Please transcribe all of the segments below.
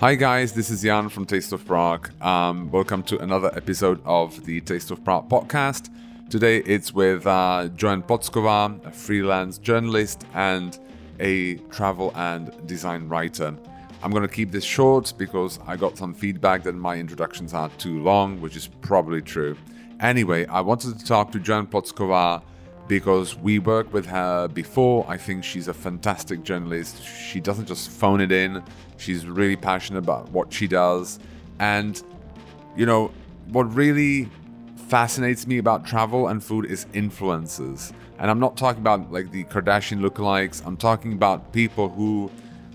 Hi guys, this is Jan from Taste of Prague. Um, welcome to another episode of the Taste of Prague podcast. Today it's with uh, Joann Plocková, a freelance journalist and a travel and design writer. I'm going to keep this short because I got some feedback that my introductions are too long, which is probably true. Anyway, I wanted to talk to Joann Plocková because we worked with her before. I think she's a fantastic journalist. She doesn't just phone it in, she's really passionate about what she does. And, you know, what really fascinates me about travel and food is influences. And I'm not talking about like the Kardashian lookalikes, I'm talking about people who,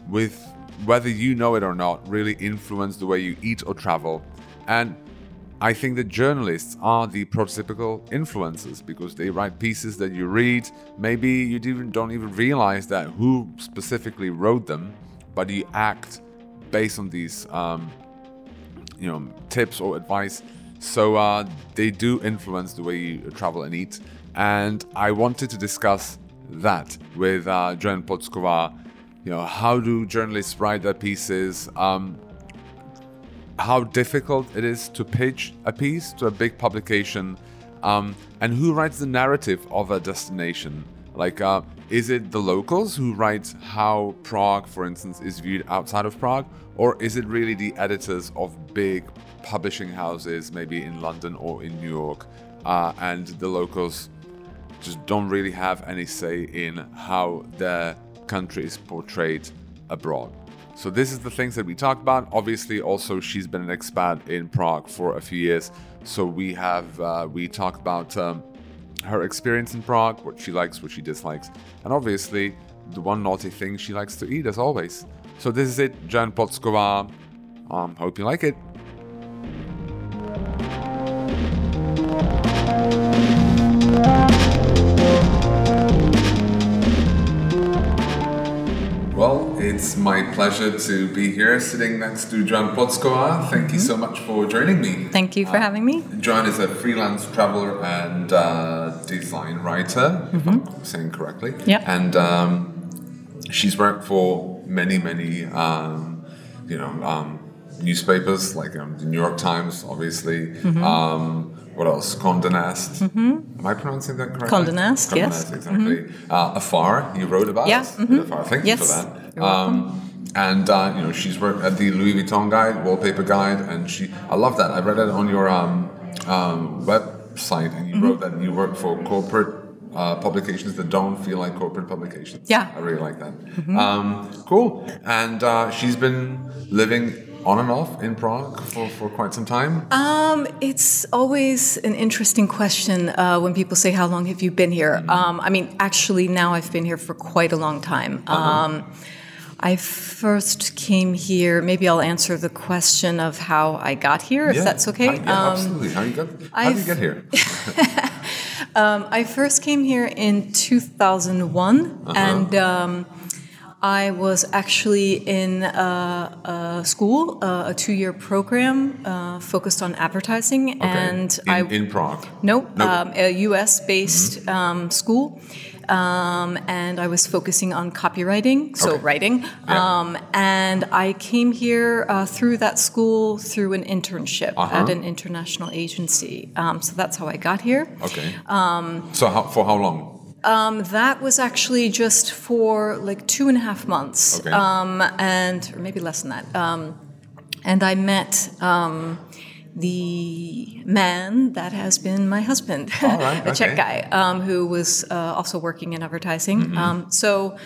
with whether you know it or not, really influence the way you eat or travel. And I think that journalists are the prototypical influencers because they write pieces that you read. Maybe you don't even realize that who specifically wrote them, but you act based on these, um, you know, tips or advice. So uh, they do influence the way you travel and eat. And I wanted to discuss that with uh, Joann Plocková. You know, how do journalists write their pieces? Um, how difficult it is to pitch a piece to a big publication, um, and who writes the narrative of a destination. Like, uh, is it the locals who write how Prague, for instance, is viewed outside of Prague, or is it really the editors of big publishing houses, maybe in London or in New York, uh, and the locals just don't really have any say in how their country is portrayed abroad? So this is the things that we talked about. Obviously, also she's been an expat in Prague for a few years. So we have uh, we talked about um, her experience in Prague, what she likes, what she dislikes, and obviously the one naughty thing she likes to eat as always. So this is it, Jan Pockova. Um, hope you like it. It's my pleasure to be here sitting next to Joann Plocková. Thank you so much for joining me. Thank you for having me. Joanne is a freelance traveler and uh, design writer, if I'm saying correctly. Yeah. And um, she's worked for many, many, um, you know, um, newspapers like um, the New York Times, obviously. Um, what else? Condé Nast. Am I pronouncing that correctly? Condé Nast, Condé yes. Exactly. Uh, Afar, you wrote about. Yeah, mhm. Afar. Thank Yes, you for that. Um, and uh, you know she's worked at the Louis Vuitton guide, wallpaper guide, and she. I love that. I read it on your um, um, website, and you Mm-hmm. wrote that you work for corporate. Uh, publications that don't feel like corporate publications. Yeah. Mm-hmm. I really like that. Um, cool. And uh, she's been living on and off in Prague for, for quite some time. Um, it's always an interesting question uh, when people say, "How long have you been here?" Mm-hmm. Um, I mean, actually, now I've been here for quite a long time. Uh-huh. Um, I first came here. Maybe I'll answer the question of how I got here, if that's okay. How, yeah, Um, absolutely. How you got? How did you get here? Um, I first came here in 2001, Uh-huh. and um, I was actually in a, a school, uh, a two-year program uh, focused on advertising, and in, I in Prague. nope, No. Um, a U.S.-based um, school. Um, and I was focusing on copywriting, so Okay. writing. Yeah. Um, and I came here uh, through that school through an internship Uh-huh. at an international agency. Um, so that's how I got here. Okay. Um, so how, for how long? Um, that was actually just for like two and a half months, Okay. um, and or maybe less than that. Um, and I met um, the man that has been my husband, right, a Czech guy um, who was uh, also working in advertising. Mm-hmm. Um, so.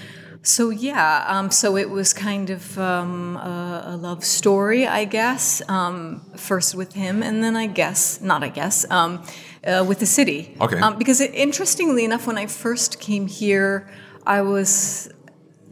So yeah, um, so it was kind of um, a, a love story, I guess. Um, first with him, and then I guess, not I guess, um, uh, with the city. Okay. Um, because it, interestingly enough, when I first came here, I was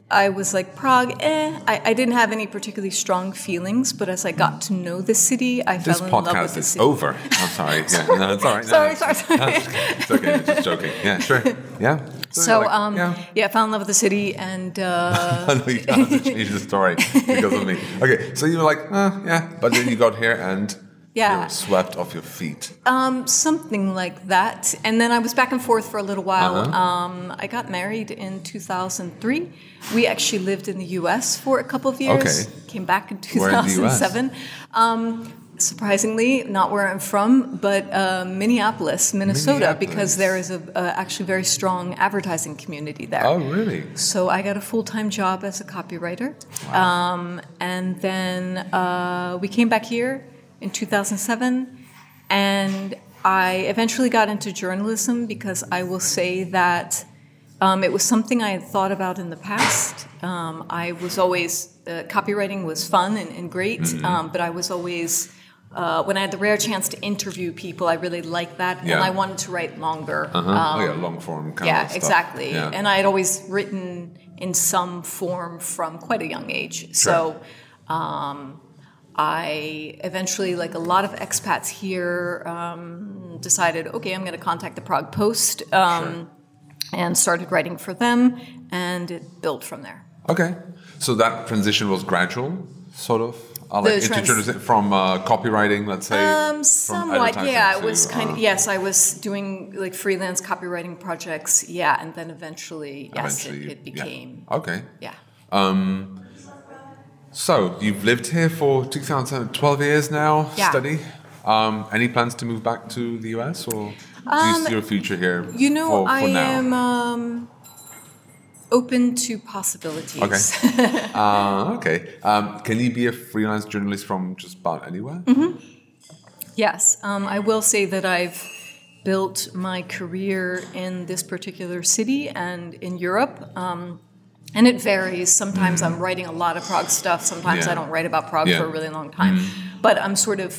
I was like Prague. Eh, I, I didn't have any particularly strong feelings, but as I got to know the city, I This fell in love with the city. This podcast is over. I'm sorry. Yeah, no, it's all right. No, Sorry, sorry, sorry. It's okay. Just joking. Yeah, sure. Yeah. So like, um, yeah. yeah. I fell in love with the city, and uh, I know you have to change the story because of me. Okay, so you were like, uh, yeah, but then you got here and Yeah. You were swept off your feet. Um, something like that. And then I was back and forth for a little while. Uh-huh. Um, I got married in 2003. We actually lived in the U.S. for a couple of years. Okay. Came back in Where in the US? 2007. Um, surprisingly, not where I'm from, but uh, Minneapolis, Minnesota, because there is a, a actually very strong advertising community there. Oh, really? So I got a full time job as a copywriter. Um, and then uh, we came back here in 2007. And I eventually got into journalism because I will say that um, it was something I had thought about in the past. Um, I was always, uh, copywriting was fun and, and great, um, but I was always. Uh, when I had the rare chance to interview people, I really liked that, and I wanted to write longer. Uh-huh. oh, yeah, long form kind Yeah, of stuff. exactly. Yeah. And I had always written in some form from quite a young age. So um, I eventually, like a lot of expats here, um, decided, okay, I'm going to contact the Prague Post um, and started writing for them, and it built from there. Okay. So that transition was gradual, sort of? Uh, The trans- transi- from uh, copywriting, let's say? Um, somewhat, yeah. It was kind of uh, yes. I was doing like freelance copywriting projects, yeah, and then eventually, yes, Eventually, it, it yeah. became, Okay. yeah. Um, So you've lived here for 2012 years now, Yeah. study. Um, any plans to move back to the US or do you see your future here Um, You know, for, for I now? am um, open to possibilities. Okay. uh, okay. Um, can you be a freelance journalist from just about anywhere? Mm-hmm. yes, um, I will say that I've built my career in this particular city and in Europe. Um, and it varies. Sometimes I'm writing a lot of Prague stuff. Sometimes Mm. Yeah. I don't write about Prague Yeah. for a really long time. But I'm sort of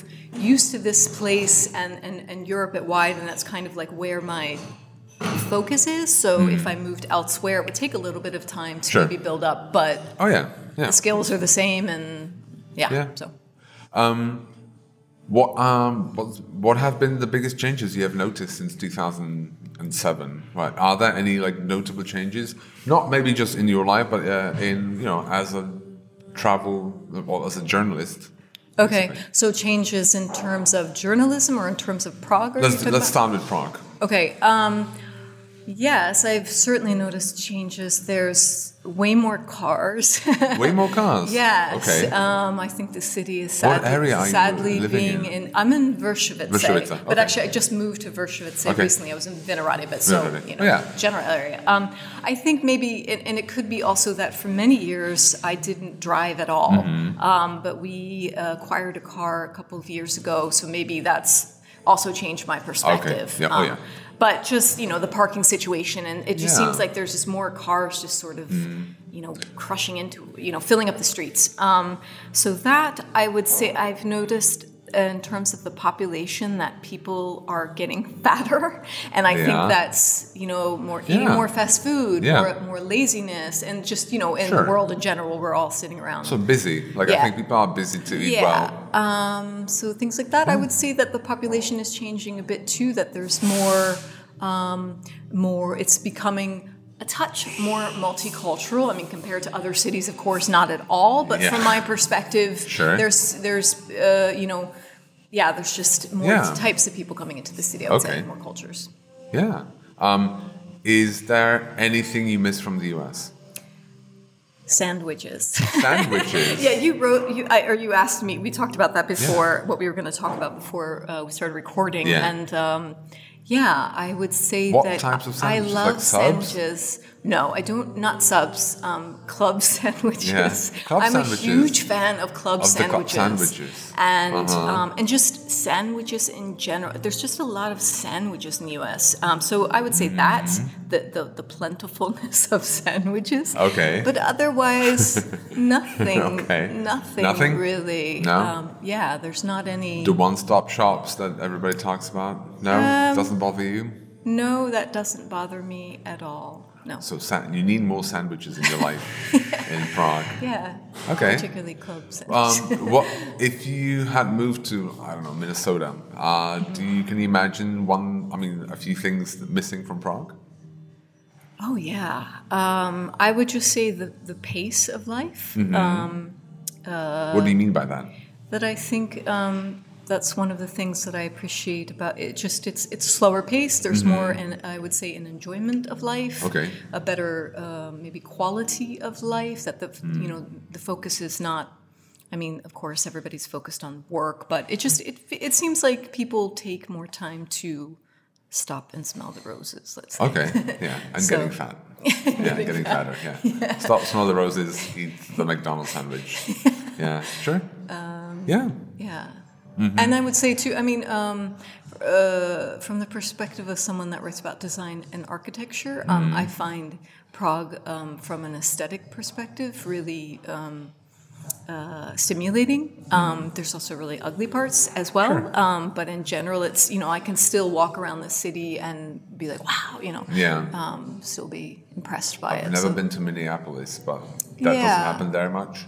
used to this place and, and, and Europe at wide, and that's kind of like where my focus is. So if I moved elsewhere, it would take a little bit of time to Mm. Sure. maybe build up. But Oh, yeah. Yeah. the skills are the same, and yeah. Yeah. So Um, What um what what have been the biggest changes you have noticed since 2007? Right, are there any like notable changes? Not maybe just in your life, but uh, in you know as a travel or as a journalist. okay, so changes in terms of journalism or in terms of Prague? Let's let's start with Prague. Okay. Um, yes, I've certainly noticed changes. There's way more cars. Way more cars. Yes. Okay. Um, I think the city is What sadly, area are sadly being in? I'm in Vršovice. Vršovice, But actually, I just moved to Vršovice Okay. recently. I was in Vinohrady, but so, you know, Oh, yeah. general area. Um, I think maybe, and, and it could be also that for many years I didn't drive at all. Mm-hmm. Um, but we acquired a car a couple of years ago, so maybe that's also changed my perspective. Yeah. Oh, Um, yeah. But just you know the parking situation, and it just Yeah. Mm. seems like there's just more cars just sort of you know crushing into you know filling up the streets. Um, so that I would say I've noticed in terms of the population that people are getting fatter, and I Yeah. think that's you know more eating Yeah. more fast food, Yeah. more more laziness, and just you know in Sure. the world in general, we're all sitting around. So busy. Like I think people are busy to eat well. Um, so things like that. I would say that the population is changing a bit too. That there's more, um, more. It's becoming a touch more multicultural. I mean, compared to other cities, of course, not at all. But Yeah. from my perspective, Sure. there's there's uh, you know, yeah, there's just more Yeah. types of people coming into the city. I would say Okay. more cultures. Yeah. Um, is there anything you miss from the US? Sandwiches. Sandwiches. Yeah, you wrote, you, I, or you asked me. We talked about that before. What we were going to talk about before uh, we started recording, Yeah. and um, yeah, I would say What that types of I love Like sandwiches. No, I don't. Not subs. Um, club sandwiches. Yeah, club I'm sandwiches. a huge fan of club Of the club sandwiches. sandwiches. and Uh-huh. um, and just sandwiches in general. There's just a lot of sandwiches in the U.S. Um, so I would say that's the, the the plentifulness of sandwiches. Mm-hmm. Okay. But otherwise, nothing. Okay. Nothing. Nothing? really. No? Um, yeah. There's not any. The one-stop shops that everybody talks about? No, Um, doesn't bother you. no, that doesn't bother me at all. No. So you need more sandwiches in your life in Prague. yeah. Okay. Particularly club Um, sandwiches. what if you had moved to I don't know Minnesota? Uh, do you can you imagine one? I mean, a few things missing from Prague. Oh yeah. Um, I would just say the the pace of life. Mm-hmm. Um, what do you mean by that? that I think um, that's one of the things that I appreciate about it. Just it's it's slower pace. There's more, and I would say, an enjoyment of life. Mm-hmm. Okay. A better uh, maybe quality of life. That the Mm. you know the focus is not. I mean, of course, everybody's focused on work, but it just it it seems like people take more time to stop and smell the roses. Let's say. Okay, yeah, and So- getting fat. Yeah, getting fatter. Yeah. Stop, smell the roses, eat the McDonald's sandwich. Yeah, sure. Um, yeah. Yeah. Mm-hmm. And I would say too. I mean, um, uh, from the perspective of someone that writes about design and architecture, um, Mm. I find Prague, um, from an aesthetic perspective, really um, uh, stimulating. Um, there's also really ugly parts as well. Mm-hmm. Sure. Um, but in general, it's you know I can still walk around the city and be like, wow, you know, Yeah. um, still be impressed by it. I've never So- been to Minneapolis, but that doesn't happen very much.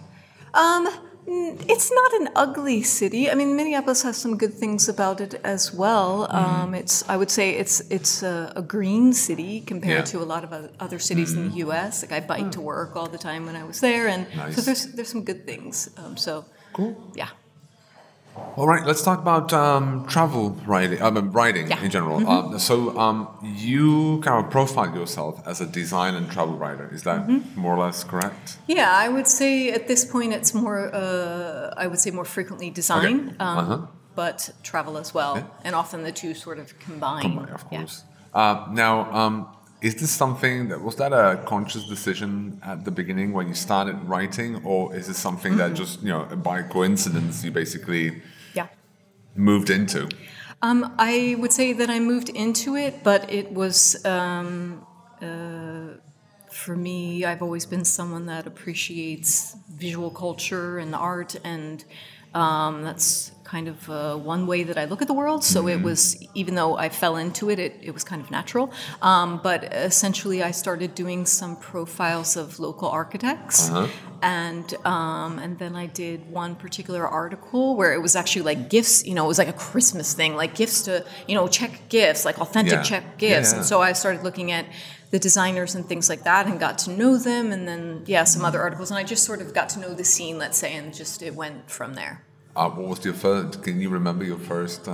Um, it's not an ugly city. I mean, Minneapolis has some good things about it as well. Mm-hmm. Um, it's I would say it's it's a, a green city compared Yeah. Mm-hmm. to a lot of other cities in the U.S. Like I bike to work all the time when I was there, and so there's there's some good things. Um, so Cool. yeah. All right, let's talk about um, travel writing, I writing Yeah. Mm-hmm. in general. Um, so, um, you kind of profile yourself as a design and travel writer. Is that Mm-hmm. more or less correct? Yeah, I would say at this point it's more. Uh, I would say more frequently design, um, Uh-huh. but travel as well, and often the two sort of combine. Combine, of Yeah. course. Uh, now, um, is this something that was that a conscious decision at the beginning when you started writing, or is this something that Mm-hmm. just you know by coincidence you basically Yeah. Moved into? Um, I would say that I moved into it, but it was um, uh, for me. I've always been someone that appreciates visual culture and art, and um, that's kind of uh, one way that I look at the world. So it was, even though I fell into it, it, it was kind of natural. Um, but essentially, I started doing some profiles of local architects, and um, and then I did one particular article where it was actually like gifts. You know, it was like a Christmas thing, like gifts to you know Czech gifts, like authentic Yeah. Czech gifts. yeah. And so I started looking at the designers and things like that, and got to know them, and then yeah, some other articles, and I just sort of got to know the scene, let's say, and just it went from there. Uh, what was your first? Can you remember your first uh,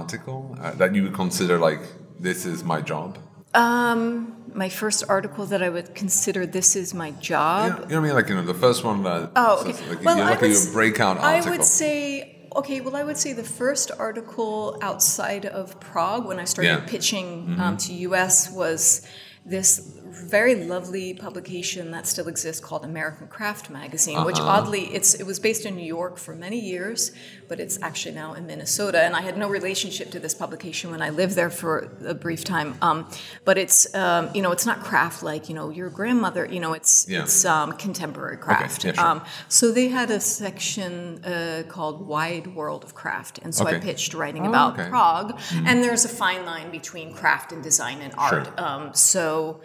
article uh, that you would consider like this is my job? Um, my first article that I would consider this is my job. You know, you know what I mean? Like you know, the first one that. Oh, says, okay. Like, well, you I look would, your breakout article. I would say, okay, well, I would say the first article outside of Prague when I started Yeah. Mm-hmm. pitching um, to US was this very lovely publication that still exists called American Craft Magazine, which Uh-huh. oddly it's it was based in New York for many years, but it's actually now in Minnesota. And I had no relationship to this publication when I lived there for a brief time. Um, but it's um, you know it's not craft like you know your grandmother. You know it's Yeah. it's um, contemporary craft. yeah, sure. um, so they had a section uh, called Wide World of Craft, and so I pitched writing Oh, about okay. Prague. And there's a fine line between craft and design and art. Sure. Um, so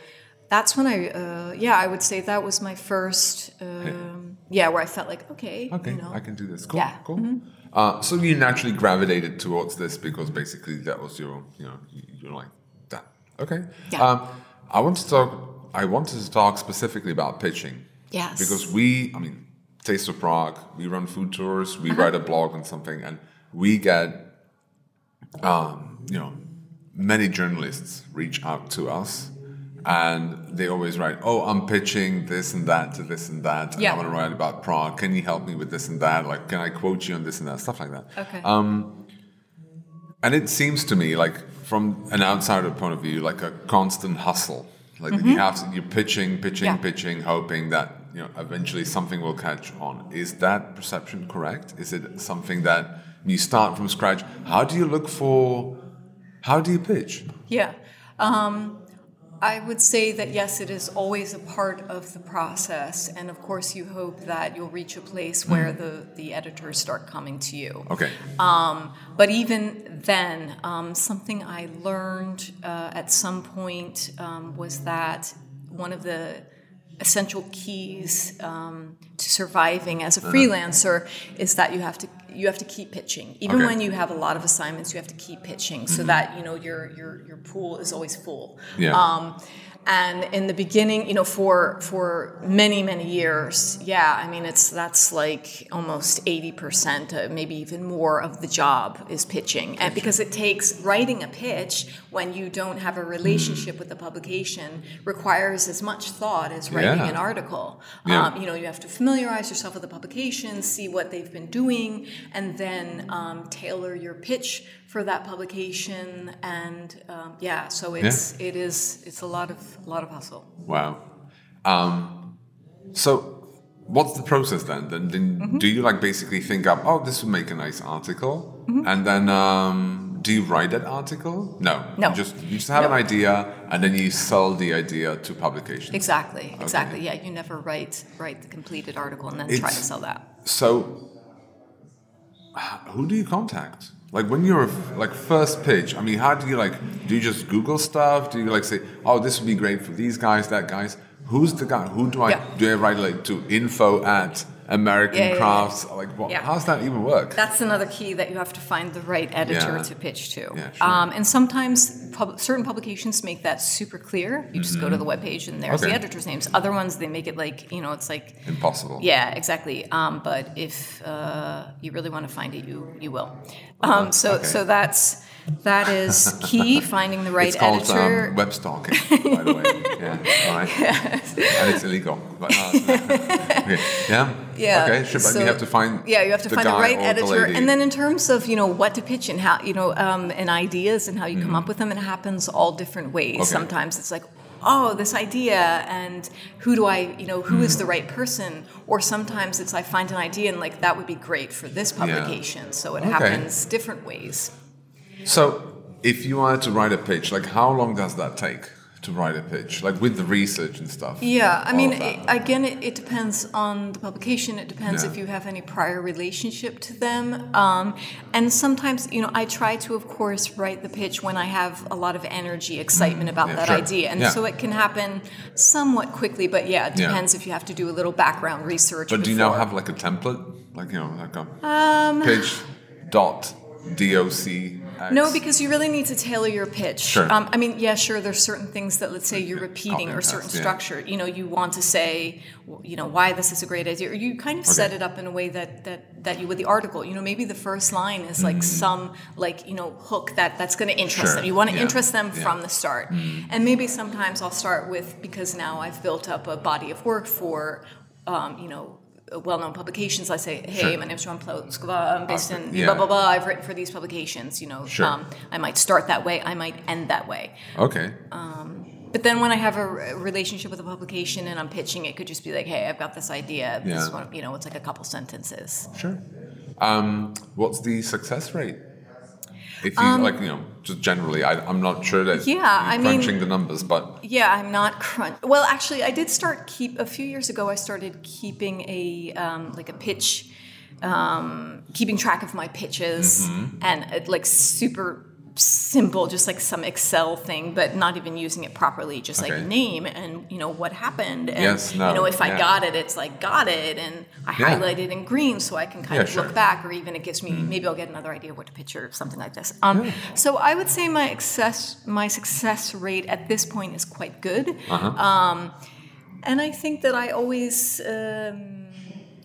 that's when I, uh, yeah, I would say that was my first, um, yeah, where I felt like, okay, Okay, you know, I can do this. Cool, Yeah. Mm-hmm. cool. Uh, so you naturally gravitated towards this because basically that was your, you know, you- you're like that. Okay. Yeah. Um, I want to talk. I wanted to talk specifically about pitching. Yes. Because we, I mean, Taste of Prague. We run food tours. We Uh-huh. write a blog on something, and we get, um, you know, many journalists reach out to us. And they always write, "Oh, I'm pitching this and that to this and that. And Yeah. I want to write about Prague. Can you help me with this and that? Like, can I quote you on this and that? Stuff like that." okay. And it seems to me like, from an outsider point of view, like a constant hustle. Like you have to, you're pitching, pitching, Mm-hmm. Yeah. pitching, hoping that you know eventually something will catch on. Is that perception correct? Is it something that you start from scratch? How do you look for? How do you pitch? Yeah. Um, I would say that yes, it is always a part of the process, and of course, you hope that you'll reach a place where the, the editors start coming to you. Okay. Um, but even then, um, something I learned uh, at some point um, was that one of the essential keys um, to surviving as a freelancer is that you have to you have to keep pitching. Even Okay. when you have a lot of assignments, you have to keep pitching so that you know your your your pool is always full. Yeah. Um, and in the beginning, you know, for for many many years, yeah, I mean, it's that's like almost eighty percent, uh, maybe even more of the job is pitching, and because it takes writing a pitch when you don't have a relationship with the publication requires as much thought as writing Yeah. an article. Yeah. Um, you know, you have to familiarize yourself with the publication, see what they've been doing, and then um, tailor your pitch for that publication. And um, yeah, so it's it is it's a lot of a lot of hustle. Wow. Um, so, what's the process then? Then, then Mm-hmm. do you like basically think up, oh, this would make a nice article, and then um, do you write that article? No. No. You just you just have No. an idea, and then you sell the idea to publication. Exactly, exactly. Yeah, you never write write the completed article and then try to sell that. So, who do you contact? Like when you're like first pitch, I mean, how do you like? Do you just Google stuff? Do you like say, "Oh, this would be great for these guys, that guys"? Who's the guy? Who do I Yeah. do I write like to info at American Yeah, yeah, yeah. Crafts? Like, how does that even work? That's another key that you have to find the right editor to pitch to. Yeah, sure. um, and sometimes pub- certain publications make that super clear. You just go to the webpage and there's Mm-hmm. Okay. the editor's names. Other ones they make it like you know it's like Impossible. Yeah, exactly. Um, but if uh, you really want to find it, you you will. Um, so Okay. so that's that is key. Finding the right It's called editor. um, web stalking, by the way. Yeah, all right. And it's illegal. But, uh, okay. Yeah. Yeah. Okay. Sure, but so- you have to find. Yeah, you have to the find the right or the editor, and then in terms of you know what to pitch and how you know um, and ideas and how you come up with them, it happens all different ways. Okay. Sometimes it's like. Oh, this idea, and who do I, you know, who is the right person? Or sometimes it's I find an idea and like that would be great for this publication. So it Okay. happens different ways. So, if you wanted to write a pitch, like how long does that take to write a pitch? Like with the research and stuff. Yeah, I mean, it, again, it, it depends on the publication. It depends Yeah. if you have any prior relationship to them. Um, and sometimes, you know, I try to, of course, write the pitch when I have a lot of energy, excitement about Yeah, that sure. idea. And Yeah. so it can happen somewhat quickly, but yeah, it depends if you have to do a little background research. But do you now have like a template? Like, you know, like a um, pitch dot doc. No, because you really need to tailor your pitch. Sure. Um, I mean, yeah, sure. There's certain things that let's say you're repeating or certain yeah. structure. You know, you want to say, you know, why this is a great idea, or you kind of set it up in a way that that that you would the article. You know, maybe the first line is like some like you know hook that that's going to interest. Sure, them. You want to yeah, interest them yeah. From the start. And maybe sometimes I'll start with because now I've built up a body of work for, um, you know. Well-known publications. I say, "Hey, Sure. my name's Joann Plocková. I'm based in yeah. blah blah blah. I've written for these publications. You know, Sure. um, I might start that way. I might end that way. Okay. But then when I have a relationship with a publication and I'm pitching, it could just be like, "Hey, I've got this idea. This Yeah. one, you know, it's like a couple sentences." Sure. Um, what's the success rate? If you like, you know, just generally, I, I'm not sure that Um, Yeah, you're I mean- crunching the numbers, but Yeah, I'm not crunch. Well, actually, I did start keep a few years ago. I started keeping a um, like a pitch, um, keeping track of my pitches Mm-hmm. and uh, like super simple, just like some Excel thing, but not even using it properly. Just Okay. like name and you know what happened. And, Yes, no, You know, if I got it, it's like got it, and I Yeah. highlight it in green so I can kind Yeah, of sure. Mm. look back, or even it gives me maybe I'll get another idea of what to picture, or something like this. Um, So I would say my success my success rate at this point is quite good. Uh-huh. Um, and I think that I always, um,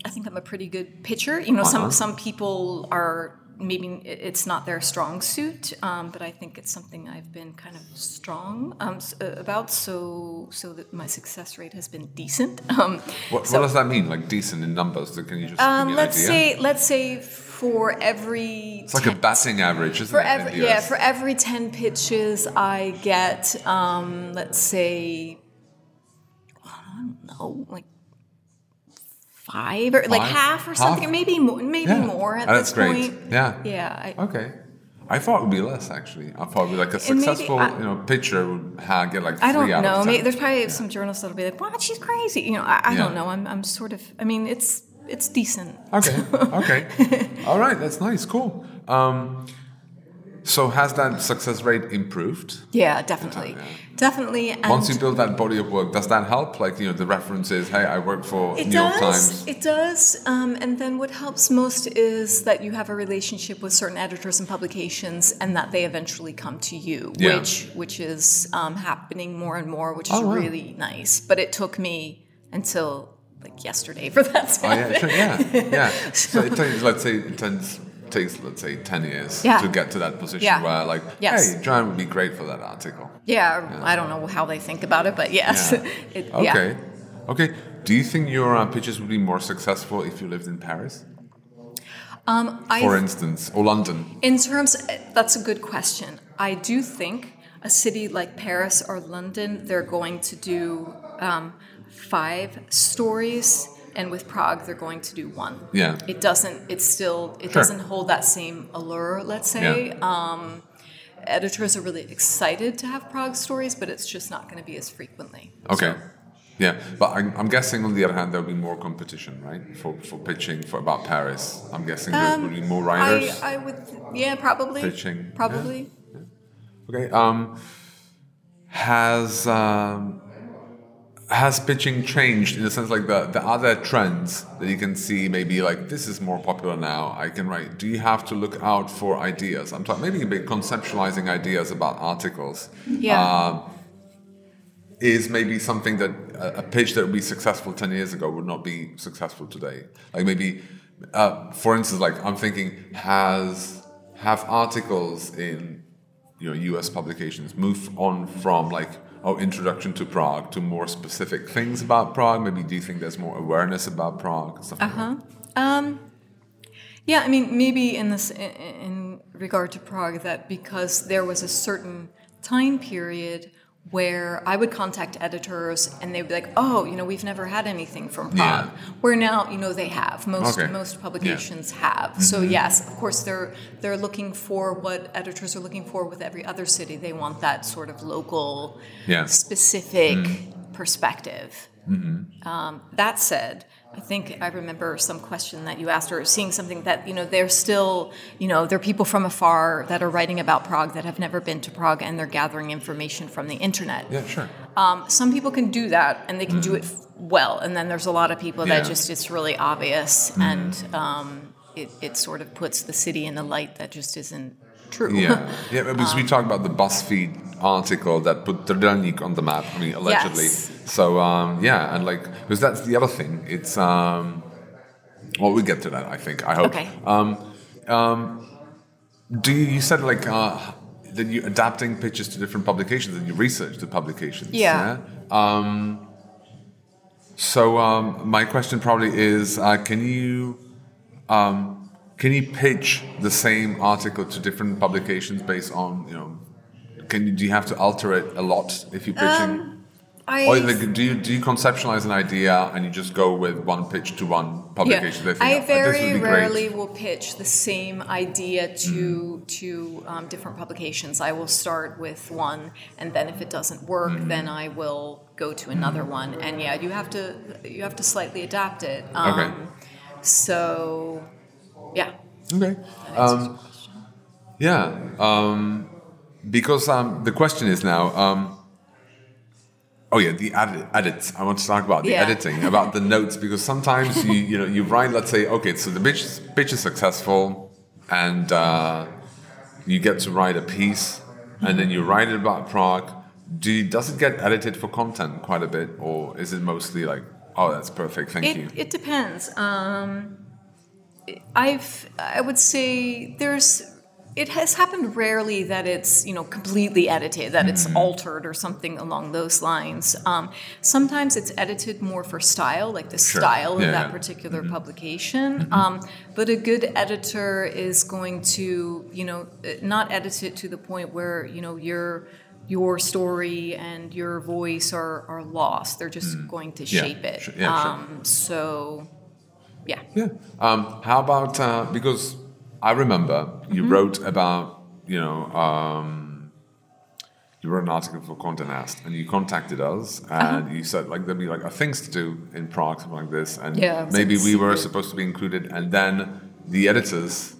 I think I'm a pretty good pitcher. You know, Uh-huh. some some people are maybe it's not their strong suit, um, but I think it's something I've been kind of strong um, uh, about. So so that my success rate has been decent. Um, what, so, what does that mean? Like decent in numbers? Can you just um, give me an let's idea? say let's say for every it's like a batting average, isn't for it? every yeah for every 10 pitches i get um let's say i don't know like five or like half or Half? something maybe more maybe Yeah. more at Oh, this that's great. point Yeah. yeah I, Okay. I thought it would be less actually. I thought it would be like a successful, I- you know, pitcher would ha- get like three I don't know. of 10. Maybe, there's probably some journalists that'll be like, "Wow, She's crazy." You know, I, I Yeah. don't know. I'm, I'm sort of. I mean, it's it's decent. Okay. Okay. All right. That's nice. Cool. Um, So has that success rate improved? Yeah, definitely, yeah. Definitely. And Once you build that body of work, does that help? Like you know, the references. Hey, I work for It New York does. Times. It does. Um, and then what helps most is that you have a relationship with certain editors and publications, and that they eventually come to you, Yeah. which which is um, happening more and more, which is Oh, wow. really nice. But it took me until like yesterday for that to Oh happen. yeah, sure, yeah, yeah. So it takes, let's say, it tends, takes, let's say, ten years Yeah. to get to that position Yeah. where, like, Yes. hey, Joann would be great for that article. Yeah, I don't know how they think about it, but yes. Yeah. it, Okay, yeah. okay. Do you think your uh, pitches would be more successful if you lived in Paris, Um, for instance, or London? In terms, that's a good question. I do think a city like Paris or London, they're going to do um, five stories, and with Prague, they're going to do one. Yeah. It doesn't. It's still. It Sure. doesn't hold that same allure. Let's say. Yeah. Um, editors are really excited to have Prague stories, but it's just not going to be as frequently. Okay. So- Yeah, but I'm, I'm guessing on the other hand there'll be more competition, right? For for pitching for about Paris. I'm guessing there will be more writers Um, I, I would. Yeah, probably. pitching. Probably. Okay. Um, has um, has pitching changed in the sense like the the other trends that you can see maybe like this is more popular now. I can write. Do you have to look out for ideas? I'm talking maybe a bit conceptualizing ideas about articles. Yeah. Um, is maybe something that a, a pitch that would be successful 10 years ago would not be successful today. Like maybe, uh, for instance, like I'm thinking, has have articles in you know U.S. publications move on from like oh introduction to Prague to more specific things about Prague? Maybe do you think there's more awareness about Prague? Stuff like? Um, yeah, I mean, maybe in this, in regard to Prague, that because there was a certain time period where I would contact editors and they'd be like, "Oh, you know, we've never had anything from Prague." Yeah. Where now, you know, they have. Most Okay. most publications have. So yes, of course, they're they're looking for what editors are looking for with every other city. They want that sort of local, Yeah. specific perspective. Mm-hmm. Um, that said, I think I remember some question that you asked, or seeing something that you know they're still, you know, there are people from afar that are writing about Prague that have never been to Prague, and they're gathering information from the internet. Yeah, sure. Um, some people can do that, and they can do it f- well, and then there's a lot of people that Yeah. just it's really obvious, and um, it, it sort of puts the city in a light that just isn't true. Yeah, yeah. Because Um, we talk about the BuzzFeed article that put Trdelník on the map. I mean, allegedly. Yes. So um, yeah, and like because that's the other thing. It's um, well, we get to that. I think. I hope. Okay. Um, um, do you, you said like uh, that you're adapting pitches to different publications and you research the publications? Yeah. Um, so um, my question probably is, uh, can you um, can you pitch the same article to different publications based on you know? Can you do you have to alter it a lot if you're pitching? I, or like, do you do you conceptualize an idea and you just go with one pitch to one publication? Think, I "Oh, very be great." rarely will pitch the same idea to to um, different publications. I will start with one, and then if it doesn't work, Mm-hmm. then I will go to another one. And yeah, you have to you have to slightly adapt it. Um, Okay. So, yeah. Okay. Um, yeah. Um, because um, the question is now. Um, oh yeah, the edit, edits. I want to talk about the Yeah. editing, about the notes, because sometimes you you know you write. Let's say okay, so the pitch pitch is successful, and uh, you get to write a piece, and then you write it about Prague. Do you, does it get edited for content quite a bit, or is it mostly like, oh, that's perfect, thank you? It, it depends. Um, I've I would say there's it has happened rarely that it's you know completely edited that it's Mm-hmm. altered or something along those lines. Um, sometimes it's edited more for style, like the style Yeah, of that yeah. Mm-hmm. particular publication. Um, but a good editor is going to you know not edit it to the point where you know your your story and your voice are, are lost. They're just going to Mm. Yeah, shape it. sure, yeah, sure. um, so, yeah. Yeah. Um, how about uh, because I remember you Mm-hmm. wrote about you know um, you wrote an article for Condé Nast and you contacted us Uh-huh. and you said like there'd be like uh, things to do in Prague something like this and Yeah, maybe we were supposed to be included and then the editors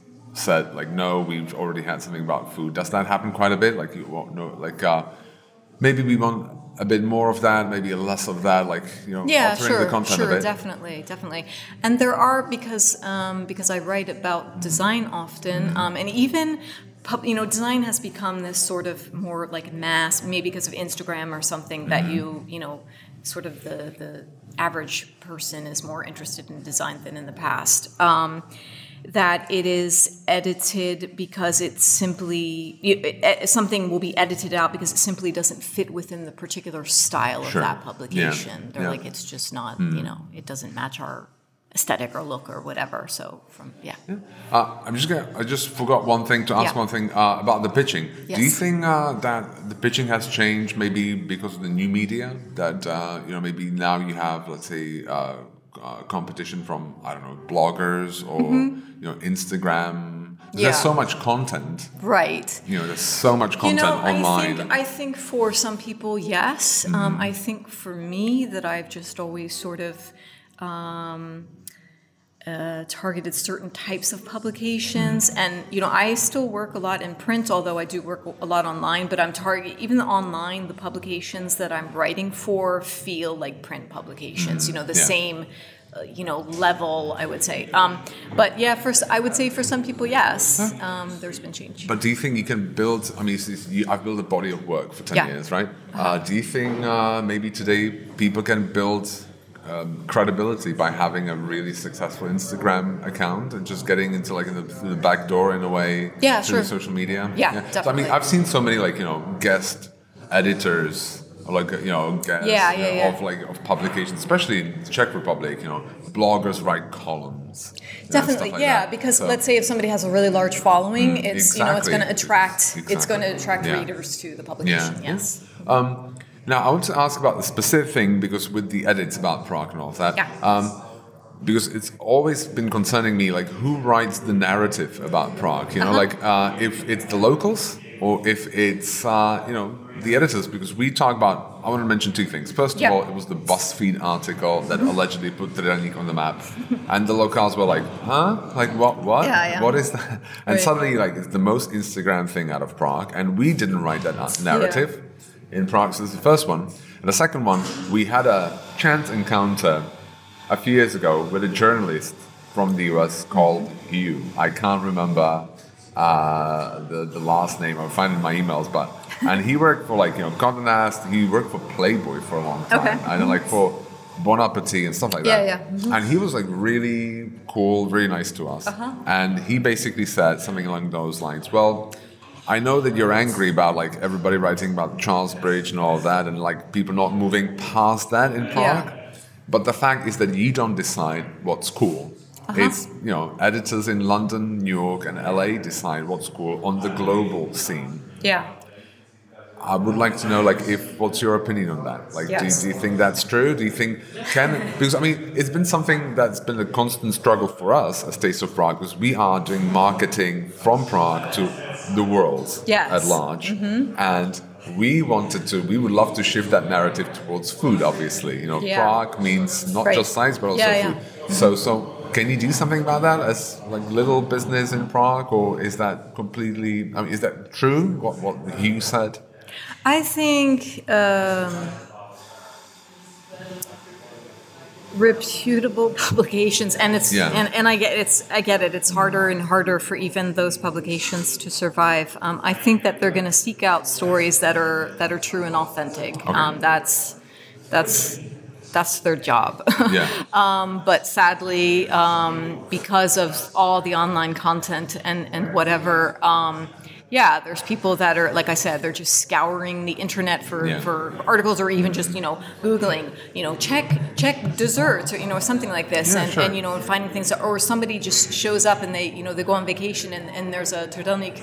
said like, no, we've already had something about food. Does that happen quite a bit? Like you won't know, like uh, maybe we want a bit more of that, maybe less of that, like you know, yeah, altering sure, the content sure, a bit. Yeah, sure, definitely, definitely. And there are because um, because I write about design often, Mm-hmm. um, and even pub, you know, design has become this sort of more like mass, maybe because of Instagram or something that Mm-hmm. you you know, sort of the the average person is more interested in design than in the past. Um, that it is edited because it's simply something will be edited out because it simply doesn't fit within the particular style Sure. of that Yeah. publication. They're Yeah. like it's just not you know it doesn't match our aesthetic or look or whatever. So from yeah, Uh, I'm just gonna. I just forgot one thing to ask Yeah. one thing uh, about the pitching. Do you think uh, that the pitching has changed maybe because of the new media? That uh, you know maybe now you have let's say uh, competition from I don't know bloggers or you know Instagram. Mm-hmm. Yeah. There's so much content. right. You know, there's so much content You know, online. I think I think for some people, yes. Um, I think for me, that I've just always sort of um, uh, targeted certain types of publications, and you know, I still work a lot in print, although I do work a lot online. But I'm target even the online, the publications that I'm writing for feel like print publications. You know, the Yeah. same. Uh, you know, level I would say, um, but yeah, for i would say for some people, yes, um, there's been change. But do you think you can build? I mean, you, I've built a body of work for ten Yeah. years, right? Uh, do you think uh, maybe today people can build um, credibility by having a really successful Instagram account and just getting into like in the, through the back door in a way? Yeah, through sure. social media. Yeah, So, I mean. I've seen so many like you know guest editors. Like you know, guests Yeah, you know, yeah. of like of publications, especially in the Czech Republic. You know, bloggers write columns. know, Definitely, like yeah. that. Because So- let's say if somebody has a really large following, Mm, it's you know it's going to attract it's going to attract Yeah. readers to the publication. Yeah. Yes. Um, now, I want to ask about the specific thing because with the edits about Prague and all of that, Yeah. um, because it's always been concerning me, like who writes the narrative about Prague? You know, Uh-huh. like uh, if it's the locals or if it's uh, you know the editors. Because we talk about, I want to mention two things. First Yeah. of all, it was the BuzzFeed article that allegedly put Trdelník on the map, and the locals were like, "Huh? Like what? What? Yeah, yeah. What is that?" And Right. suddenly, like it's the most Instagram thing out of Prague, and we didn't write that na- narrative in Prague. So this is the first one. And the second one, we had a chance encounter a few years ago with a journalist from the US called Hugh. I can't remember uh, the, the last name. I'll find it in my emails, but and he worked for like you know Condé Nast. He worked for Playboy for a long time, Okay. and then like for Bon Appetit and stuff like Yeah, that. yeah. Mm-hmm. And he was like really cool, really nice to us. Uh-huh. And he basically said something along those lines. Well, I know that you're angry about like everybody writing about Charles Bridge and all that, and like people not moving past that in Prague. Yeah. But the fact is that you don't decide what's cool. Uh-huh. It's you know editors in London, New York, and LA decide what's cool on the global scene. Yeah. I would like to know, like, if what's your opinion on that? Like, Yes. do, do you think that's true? Do you think can because I mean, it's been something that's been a constant struggle for us as Taste of Prague because we are doing marketing from Prague to the world Yes. at large, and we wanted to. We would love to shift that narrative towards food. Obviously, you know, Yeah. Prague means not Right. just science but also Yeah, food. So, so. Can you do something about that as like little business in Prague, or is that completely? I mean, is that true? What what you said? I think um, reputable publications, and it's Yeah. and, and I get it's I get it. It's harder and harder for even those publications to survive. Um, I think that they're going to seek out stories that are that are true and authentic. Um, that's that's that's their job. Yeah. but sadly, um, because of all the online content and, and whatever, um, yeah, there's people that are, like I said, they're just scouring the internet for, Yeah. for articles or even just, you know, Googling, you know, Czech Czech desserts or, you know, something like this. Yeah, and, sure. and, you know, and finding things, or somebody just shows up and they, you know, they go on vacation and, and there's a Trdelník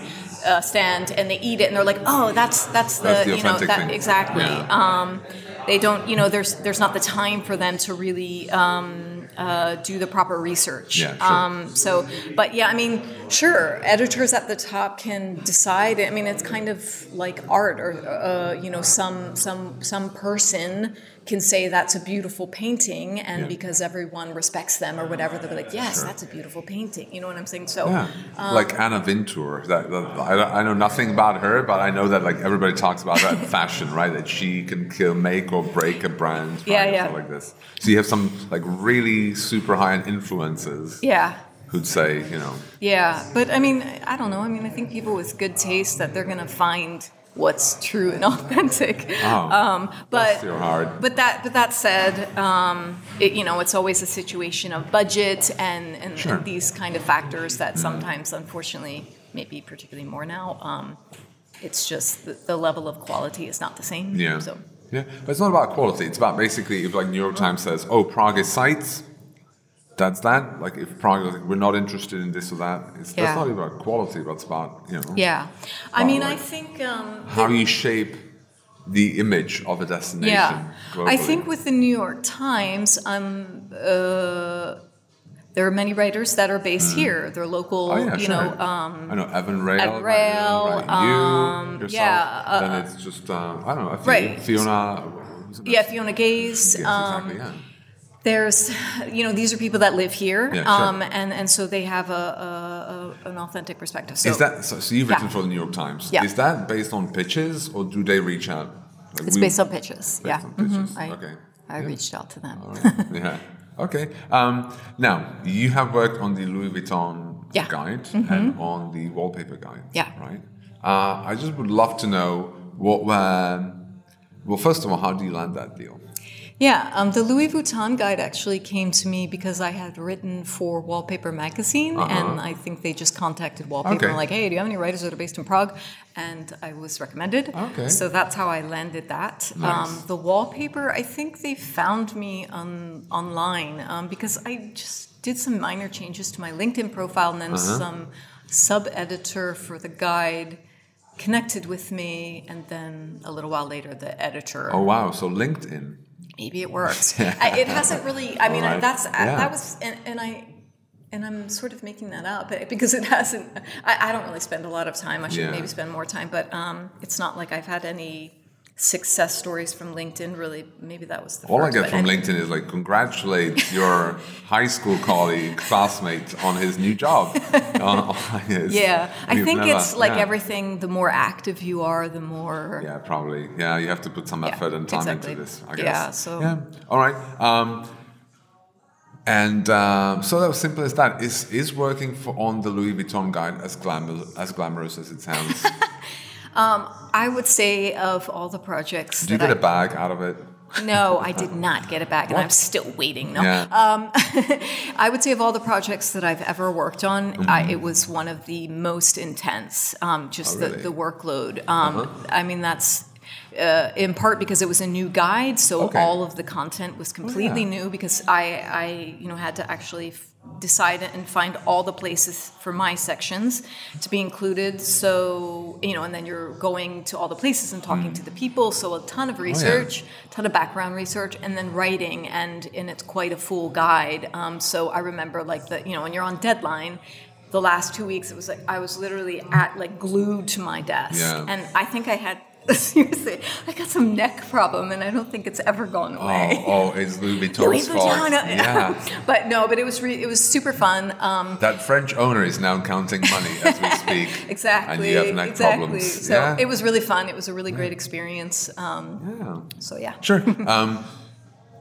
uh, stand and they eat it and they're like, oh, that's, that's the, That's the you know, that, thing. exactly. Yeah. Um, they don't, you know, there's, there's not the time for them to really, um, uh, do the proper research. Yeah, sure. Um, so, but yeah, I mean, sure, editors at the top can decide. I mean, it's kind of like art, or uh, you know, some some some person can say that's a beautiful painting, and Yeah. because everyone respects them or whatever, they'll be like, yes, that's a beautiful painting. You know what I'm saying? So, Yeah, um, like Anna Wintour. That, that I, I know nothing about her, but I know that like everybody talks about her in fashion, right? That she can kill, make or break a brand. right, Yeah, yeah. Like this. So you have some like really super high end influences yeah. who'd say, you know, Yeah, but I mean, I don't know. I mean, I think people with good taste that they're gonna find what's true and authentic. Oh, um, but that's still hard. but that but that said, um, it, you know, it's always a situation of budget and and, Sure. and these kind of factors that sometimes, unfortunately, maybe particularly more now. Um, it's just the, the level of quality is not the same. yeah, So yeah. But it's not about quality. It's about basically if like New York Times says, oh, Prague is sites. That's that. Like if Prague, like, we're not interested in this or that. It's, Yeah. That's not even about quality, but it's about you know yeah, I mean, I think um, how you shape the image of a destination. Yeah, I think with the New York Times, um, uh, there are many writers that are based here. They're local, Oh yeah, you sure. know. Um, I know Evan Rail. Evan Rail, right, you, um, yourself. yeah, uh, then it's just uh, I don't know. Fi- Right. Fiona. yeah, Fiona Gaze. Yes, um, exactly. Yeah. There's, you know, these are people that live here, Yeah, sure. um, and and so they have a, a, a an authentic perspective. So Is that so? So you've written Yeah. for the New York Times. Yeah. Is that based on pitches, or do they reach out? Like, it's we- based on pitches. based yeah, on pitches. Mhm. I, Okay. I Yeah. reached out to them. yeah. Okay. Um, now you have worked on the Louis Vuitton Yeah. Mm-hmm. guide and on the wallpaper guide. Yeah. Right. Uh, I just would love to know what were. Well, first of all, how do you land that deal? Yeah, um, the Louis Vuitton guide actually came to me because I had written for Wallpaper magazine, and I think they just contacted Wallpaper Uh-huh. Okay. and like, hey, do you have any writers that are based in Prague? And I was recommended. Okay. So that's how I landed that. Nice. Um, the wallpaper, I think they found me on online um, because I just did some minor changes to my LinkedIn profile, and then Uh-huh. some sub editor for the guide connected with me, and then a little while later, the editor Oh wow! So LinkedIn. Maybe it works. I, it hasn't really. I mean, Alright. that's Yeah. that was, and, and I. And I'm sort of making that up eh, because it hasn't. I, I don't really spend a lot of time. I should Yeah. maybe spend more time, but um, it's not like I've had any success stories from LinkedIn. Really, maybe that was the All I get from LinkedIn is like congratulate your high school colleague, classmate on his new job. His- Yeah, I think never- it's like yeah. everything. The more active you are, the more. Yeah, probably. Yeah, you have to put some Yeah, effort and time exactly. into this. I guess. Yeah, so- Yeah. All right. Um, and um, so that was simple as that. Is is working for on the Louis Vuitton guide as glamorous as glamorous as it sounds? I would say of all the projects. Did you get I, a bag out of it? No, I did not get it back, and I'm still waiting. No, Yeah. um, I would say of all the projects that I've ever worked on, Mm-hmm. I, it was one of the most intense. Um, just Oh, the, really? the workload. Um, Uh-huh. I mean, that's. Uh, in part because it was a new guide, so Okay. All of the content was completely yeah. new. Because I, I, you know, had to actually decide and find all the places for my sections to be included. So, you know, and then you're going to all the places and talking to the people. So a ton of research, ton of background research, and then writing, and and it's quite a full guide. Um, so I remember like the, you know, when you're on deadline. The last two weeks, it was like I was literally at like glued to my desk, Yeah. and I think I had seriously, I got some neck problem, and I don't think it's ever gone away. Oh, oh, it's Louis Vuitton's Louis fault. Vuitton. Yeah. but no, but it was re- it was super fun. Um, That French owner is now counting money as we speak. exactly. And you have neck exactly. problems. So yeah. it was really fun. It was a really great experience. Um, yeah. so yeah. Sure. Um,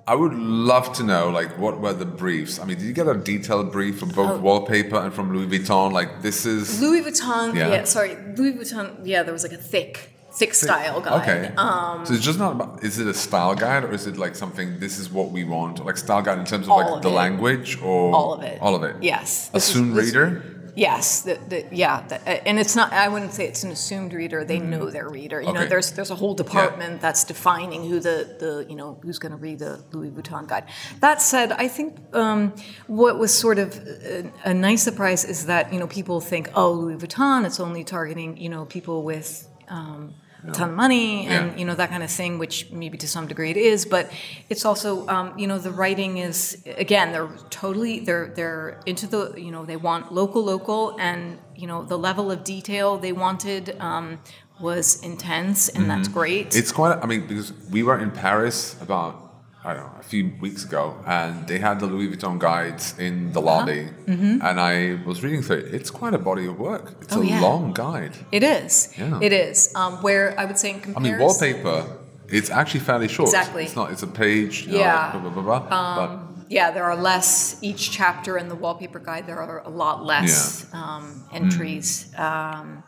I would love to know, like, what were the briefs? I mean, did you get a detailed brief from Oh. both wallpaper and from Louis Vuitton? Like, this is Louis Vuitton. Yeah. Yeah. Sorry, Louis Vuitton. Yeah, there was like a thick, style guide. okay. Um, so it's just not about. Is it a style guide or is it like something? This is what we want, like style guide in terms of like of the it. language or all of it. All of it. Yes. A This is- reader. Yes, the, the, yeah, the, and it's not. I wouldn't say it's an assumed reader. They know their reader. You know, Mm. There's there's a whole department that's defining who the the you know who's going to read the Louis Vuitton guide. That said, I think um, what was sort of a, a nice surprise is that you know people think, oh, Louis Vuitton, it's only targeting you know people with. Um, a ton of money and Yeah. you know that kind of thing, which maybe to some degree it is, but it's also um, you know the writing is again they're totally they're they're into the you know they want local local and you know the level of detail they wanted um, was intense and that's great. Mm-hmm. It's quite. I mean, because we were in Paris about I don't know a few weeks ago, and they had the Louis Vuitton guides in the lobby, Mm-hmm. and I was reading through it. It's quite a body of work. It's Oh, a yeah. long guide. It is. Yeah. It is. Um, where I would say in comparison, I mean, wallpaper. It's actually fairly short. Exactly. It's not. It's a page. Know, Yeah. like blah, blah, blah, blah. but Yeah, there are less each chapter in the wallpaper guide. There are a lot less um, entries. Um,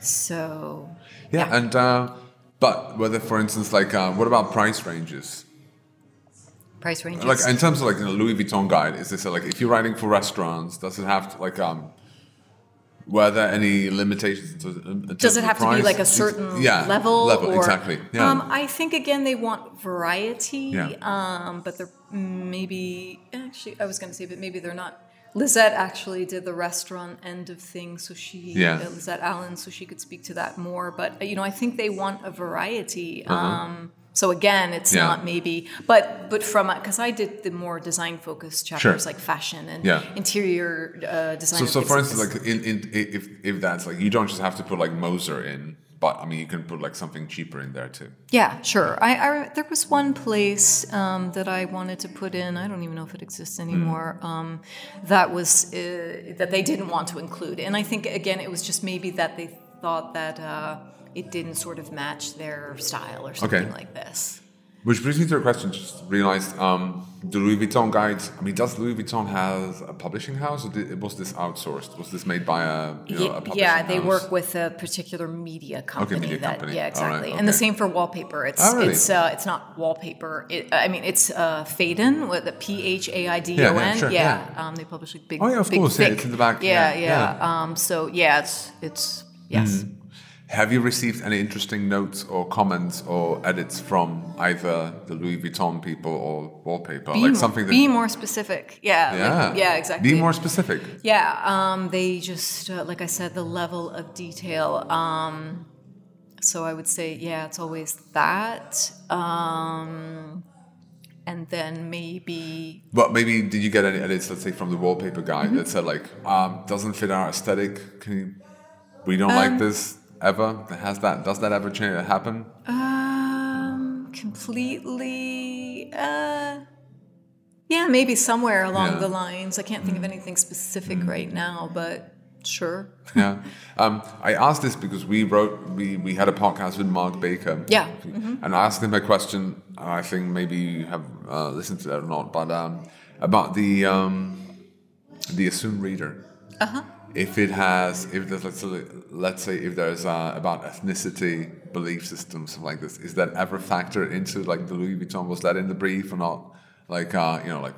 so yeah, and uh, but whether, for instance, like uh, what about price ranges? Price ranges. Like in terms of like a Louis Vuitton guide, is this like if you're writing for restaurants, does it have to like um? Were there any limitations? To, terms Does it have to be like a certain yeah, level? Level or, exactly. Yeah. Um, I think again they want variety. Yeah. Um, but they're maybe actually I was going to say, but maybe they're not. Lizette actually did the restaurant end of things, so she Yeah. uh, Lizette Allen, so she could speak to that more. But you know, I think they want a variety. Uh-huh. Um, so again, it's Yeah. not maybe, but but from because I did the more design focused chapters like fashion and Yeah. interior uh, design. so, so for instance, like in, in if if that's like you don't just have to put like Moser in, but I mean you can put like something cheaper in there too. Yeah, sure. I, I there was one place um, that I wanted to put in. I don't even know if it exists anymore. Um, that was uh, that they didn't want to include, and I think again it was just maybe that they thought that uh, it didn't sort of match their style or something Okay. like this. Which brings me to a question. Just realized um, the Louis Vuitton guides. I mean, does Louis Vuitton have a publishing house, or did, was this outsourced? Was this made by a you know, a publishing yeah, they house? work with a particular media company. Okay, media that, company. Yeah, exactly. right, And the same for wallpaper. It's Oh, really? it's uh, it's not wallpaper. It, I mean, it's uh, Phaidon with the P H A I D O Yeah, yeah, sure, Yeah, yeah. Um, they publish like big. Oh, yeah, of big, course, yeah, it's in the back, Yeah, yeah, yeah. Um, so yeah, it's it's yes. Mm-hmm. Have you received any interesting notes or comments or edits from either the Louis Vuitton people or wallpaper? Be, like something that be more specific. Yeah. like- yeah, yeah. Exactly. Be more specific. Yeah, um, they just, uh, like I said, the level of detail. Um, so I would say, yeah, it's always that. Um, and then maybe, But maybe did you get any edits, let's say, from the wallpaper guy Mm-hmm. that said like, um, doesn't fit our aesthetic? Can you, we don't Um, like this ever? Has that? Does that ever change? Happen? um, completely, uh, yeah, maybe somewhere along Yeah. Mm-hmm. the lines. I can't think of anything specific right now, but sure. yeah. Um, I asked this because we wrote, we, we had a podcast with Mark Baker. Yeah. And I asked him a question, I think maybe you have uh, listened to that or not, but um, about the um, the assumed reader. Uh-huh. If it has, if there's, let's say, let's say if there's uh, about ethnicity, belief systems, something like this, is that ever factored into like the Louis Vuitton? Was that in the brief or not? Like, uh, you know, like,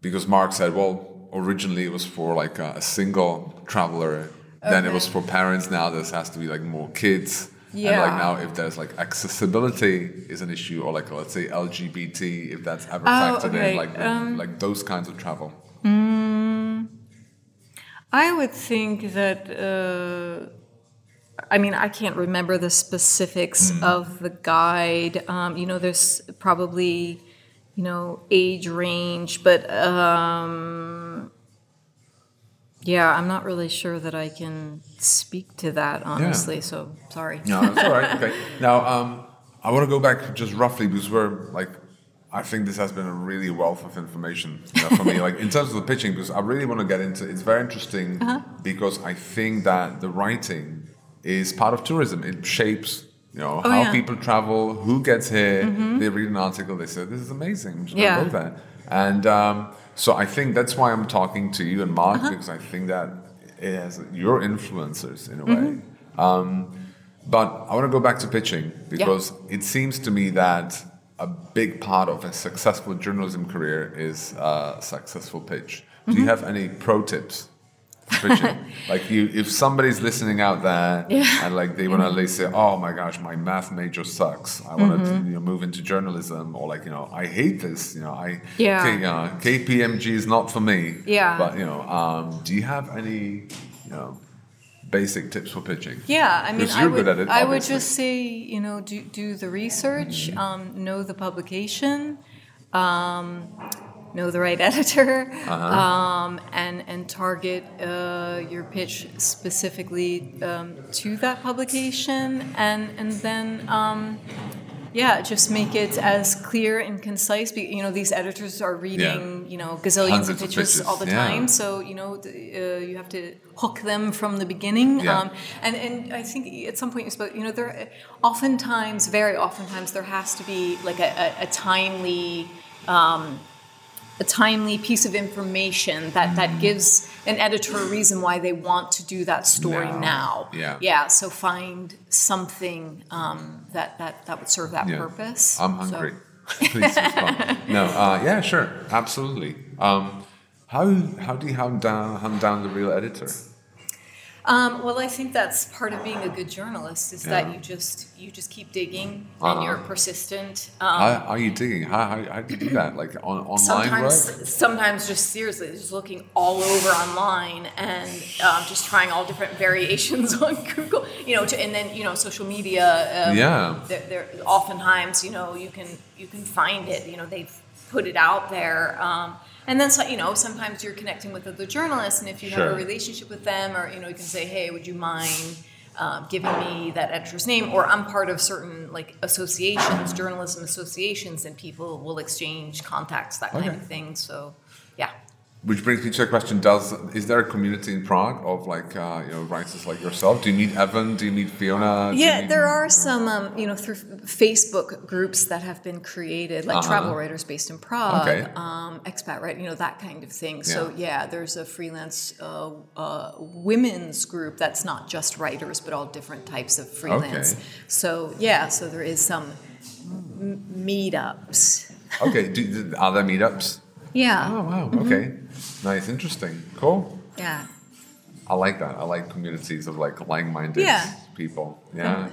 because Mark said, well, originally it was for like a, a single traveler, then it was for parents. Now this has to be like more kids. yeah. And like now, if there's like accessibility is an issue, or like let's say LGBT, if that's ever Oh, factored okay. in, like Um, like those kinds of travel. I would think that. Uh, I mean, I can't remember the specifics Hmm. of the guide. Um, you know, there's probably, you know, age range, but um, yeah, I'm not really sure that I can speak to that honestly. So sorry. No, that's all right. Okay. Now, um, I want to go back just roughly because we're like, I think this has been a really wealth of information you know, for me. Like in terms of the pitching, because I really want to get into. It's very interesting Uh-huh. because I think that the writing is part of tourism. It shapes. You know Oh, how yeah. Mm-hmm. people travel, who gets here. They read an article, they say, "This is amazing." I'm just Yeah. go there. And um, so I think that's why I'm talking to you and Mark Uh-huh. because I think that it has your influencers in a way. Mm-hmm. Um, but I want to go back to pitching because it seems to me that a big part of a successful journalism career is a successful pitch. Do Mm-hmm. you have any pro tips for pitching? like, you, if somebody's listening out there Yeah. and like they want to say, "Oh my gosh, my math major sucks. I want to Mm-hmm. you know, move into journalism," or like you know, "I hate this. You know, I Yeah. K, uh, KPMG is not for me." Yeah. But you know, um, do you have any you know basic tips for pitching. Yeah, I mean, I would, it, I would just say, you know, do, do the research, Mm-hmm. um, know the publication, um, know the right editor, Uh-huh. um, and, and target uh, your pitch specifically um, to that publication, and, and then, um, yeah, just make it as clear and concise. You know, these editors are reading, you know, gazillions Hundreds of pitches, all the yeah. time. So you know, uh, you have to hook them from the beginning. Yeah. Um, and and I think at some point you spoke. You know, there oftentimes, very oftentimes, there has to be like a, a, a timely. Um, a timely piece of information that, that gives an editor a reason why they want to do that story Now. now. Yeah. Yeah. So find something um, that, that that would serve that Yeah. purpose. I'm So- hungry. Please respond. No, uh, yeah, sure, absolutely. Um, how how do you hunt down hunt down the real editor? Um, well, I think that's part of being a good journalist is Yeah. that you just you just keep digging Uh-huh. and you're persistent. Um, How are you digging? How, how, how do you do that? Like on online sometimes work? sometimes just seriously just looking all over online and um, just trying all different variations on google you know to, and then you know social media um, Yeah. they're, they're oftentimes you know you can you can find it you know they've put it out there um, and then so, you know sometimes you're connecting with other journalists and if you have a relationship with them or you know you can say hey would you mind um, giving me that editor's name? Or i'm part of certain like associations journalism associations and people will exchange contacts that kind Okay. of thing. So yeah Which brings me to a question: Does is there a community in Prague of like uh, you know writers like yourself? Do you meet Evan? Do you meet Fiona? Yeah, there are some, um, you know, through Facebook groups that have been created, like Uh-huh. travel writers based in Prague, Okay. um, expat writer, you know, that kind of thing. So Yeah. there's a freelance uh, uh, women's group that's not just writers, but all different types of freelance. Okay. So yeah, so there is some m- meetups. Okay. Do, are there meetups? Yeah, Oh wow. Okay. Nice. Interesting. Cool. yeah, I like that. I like communities of like like-minded Yeah. people. Yeah.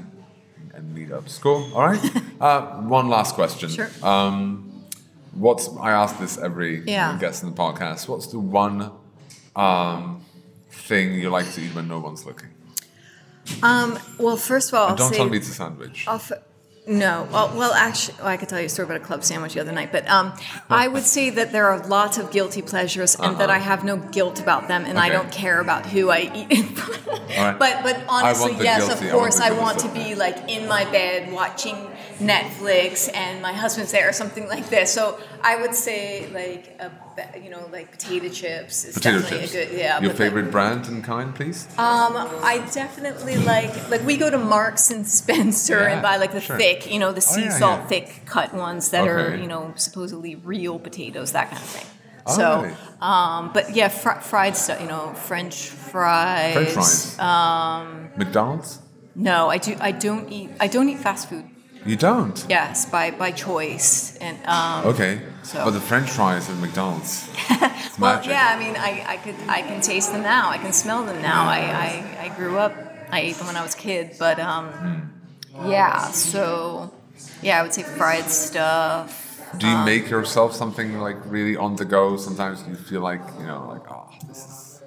And meetups. Cool. All right. uh, one last question. Sure. Um, what's I ask this every Yeah. guest in the podcast. What's the one um, thing you like to eat when no one's looking? Um, well, first of all, And don't say, tell me it's a sandwich. I'll f- no, well, well, actually, well, I could tell you a story about a club sandwich the other night, but um, I would say that there are lots of guilty pleasures, and that I have no guilt about them, and I Uh-huh. Don't care about who I eat. right. But but honestly, yes, guilty- of want course, the I want to be like in my bed watching Netflix, and my husband's there, or something like this. So I would say like a, you know like potato chips is Potato definitely chips. a good yeah. Your but, like, favorite brand and kind, please. um, I definitely like like we go to Marks and Spencer Yeah, and buy like the sure. thick, you know, the Oh, sea yeah, salt yeah. thick cut ones that are you know supposedly real potatoes, that kind of thing. Oh, so, really? um, but yeah, fr- fried stuff, you know, French fries. French fries. Um, McDonald's. No, I do. I don't eat. I don't eat fast food. You don't. Yes, by by choice and. Um, Okay. So- But the French fries at McDonald's. Well, yeah, I mean, I, I could I can taste them now. I can smell them now. I, I, I grew up. I ate them when I was a kid, but um, Hmm. yeah. So yeah, I would say fried stuff. Do you make yourself something like really on the go? Sometimes you feel like you know, like oh, this is,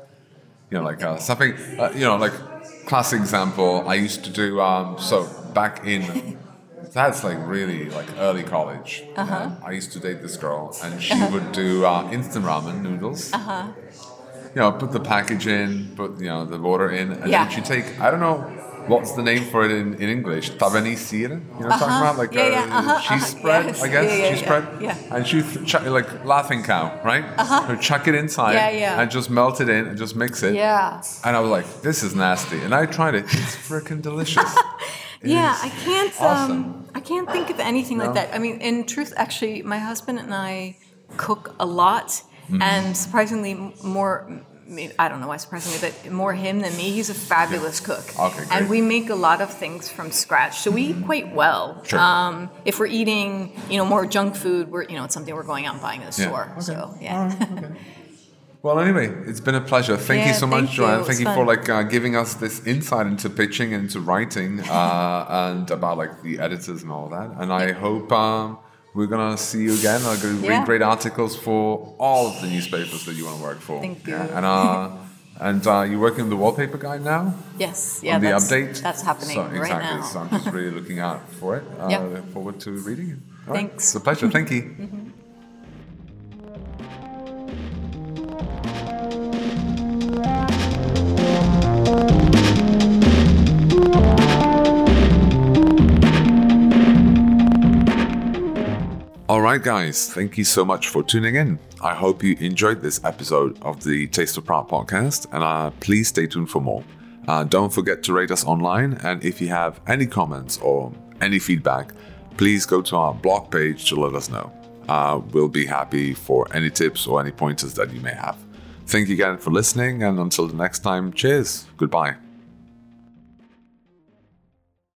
you know, like uh, something, uh, you know, like classic example. I used to do um, so back in. That's like really like early college. Uh-huh. I used to date this girl, and she would do uh, instant ramen noodles. Uh-huh. You know, put the package in, put you know the water in, and Yeah. then she take I don't know what's the name for it in, in English, tavený sýr. You know what I'm talking about? Like Uh-huh. Yeah, uh, yeah, uh-huh, cheese uh-huh, spread, yes. I guess cheese spread. yeah. And she th- chuck, like laughing cow, right? Uh-huh. Chuck it inside and just melt it in and just mix it. Yeah. And I was like, this is nasty. And I tried it. It's freaking delicious. Yeah, I can't. awesome. Um, I can't think of anything No? like that. I mean, in truth, actually, my husband and I cook a lot, Mm-hmm. and surprisingly, more. I don't know why surprisingly, but more him than me. He's a fabulous cook, Okay, and we make a lot of things from scratch. So we eat quite well. Sure. Um, if we're eating, you know, more junk food, we're you know, it's something we're going out and buying in the Yeah. store. Okay. So yeah. right, okay. Well, anyway, it's been a pleasure. Thank you Yeah, so much, thank you. Joann. Thank you for like uh, giving us this insight into pitching and into writing uh, and about like the editors and all that. And I hope um, we're gonna see you again. I'm gonna read great articles for all of the newspapers that you want to work for. Thank you. Yeah, And uh, And uh, you're working on the wallpaper guide now? Yes, yeah, the that's, update? that's happening so, right exactly. now. So I'm just really looking out for it. Uh, Yep. Forward to reading it. All right. Thanks. It's a pleasure. Thank you. All right, guys, thank you so much for tuning in. I hope you enjoyed this episode of the Taste of Prague podcast, and uh, please stay tuned for more. Uh, don't forget to rate us online, and if you have any comments or any feedback, please go to our blog page to let us know. Uh, we'll be happy for any tips or any pointers that you may have. Thank you again for listening, and until the next time, cheers. Goodbye.